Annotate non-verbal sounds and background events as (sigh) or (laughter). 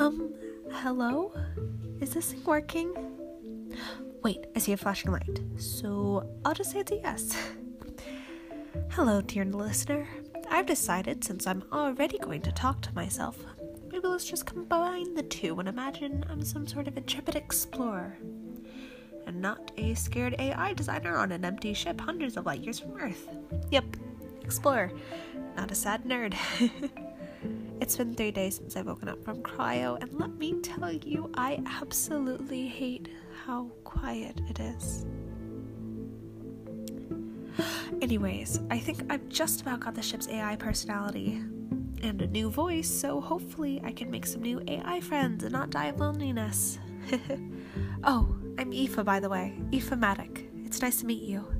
Um, hello? Is this thing working? Wait, I see a flashing light. So I'll just say it's a yes. (laughs) Hello, dear listener. I've decided since I'm already going to talk to myself, maybe let's just combine the two and imagine I'm some sort of intrepid explorer. And not a scared AI designer on an empty ship hundreds of light years from Earth. Yep, explorer, not a sad nerd. (laughs) It's been three days since I've woken up from cryo, and let me tell you, I absolutely hate how quiet it is. Anyways, I think I've just about got the ship's AI personality and a new voice, so hopefully I can make some new AI friends and not die of loneliness. (laughs) oh, I'm Aoife, by the way. Aoife Matic. It's nice to meet you.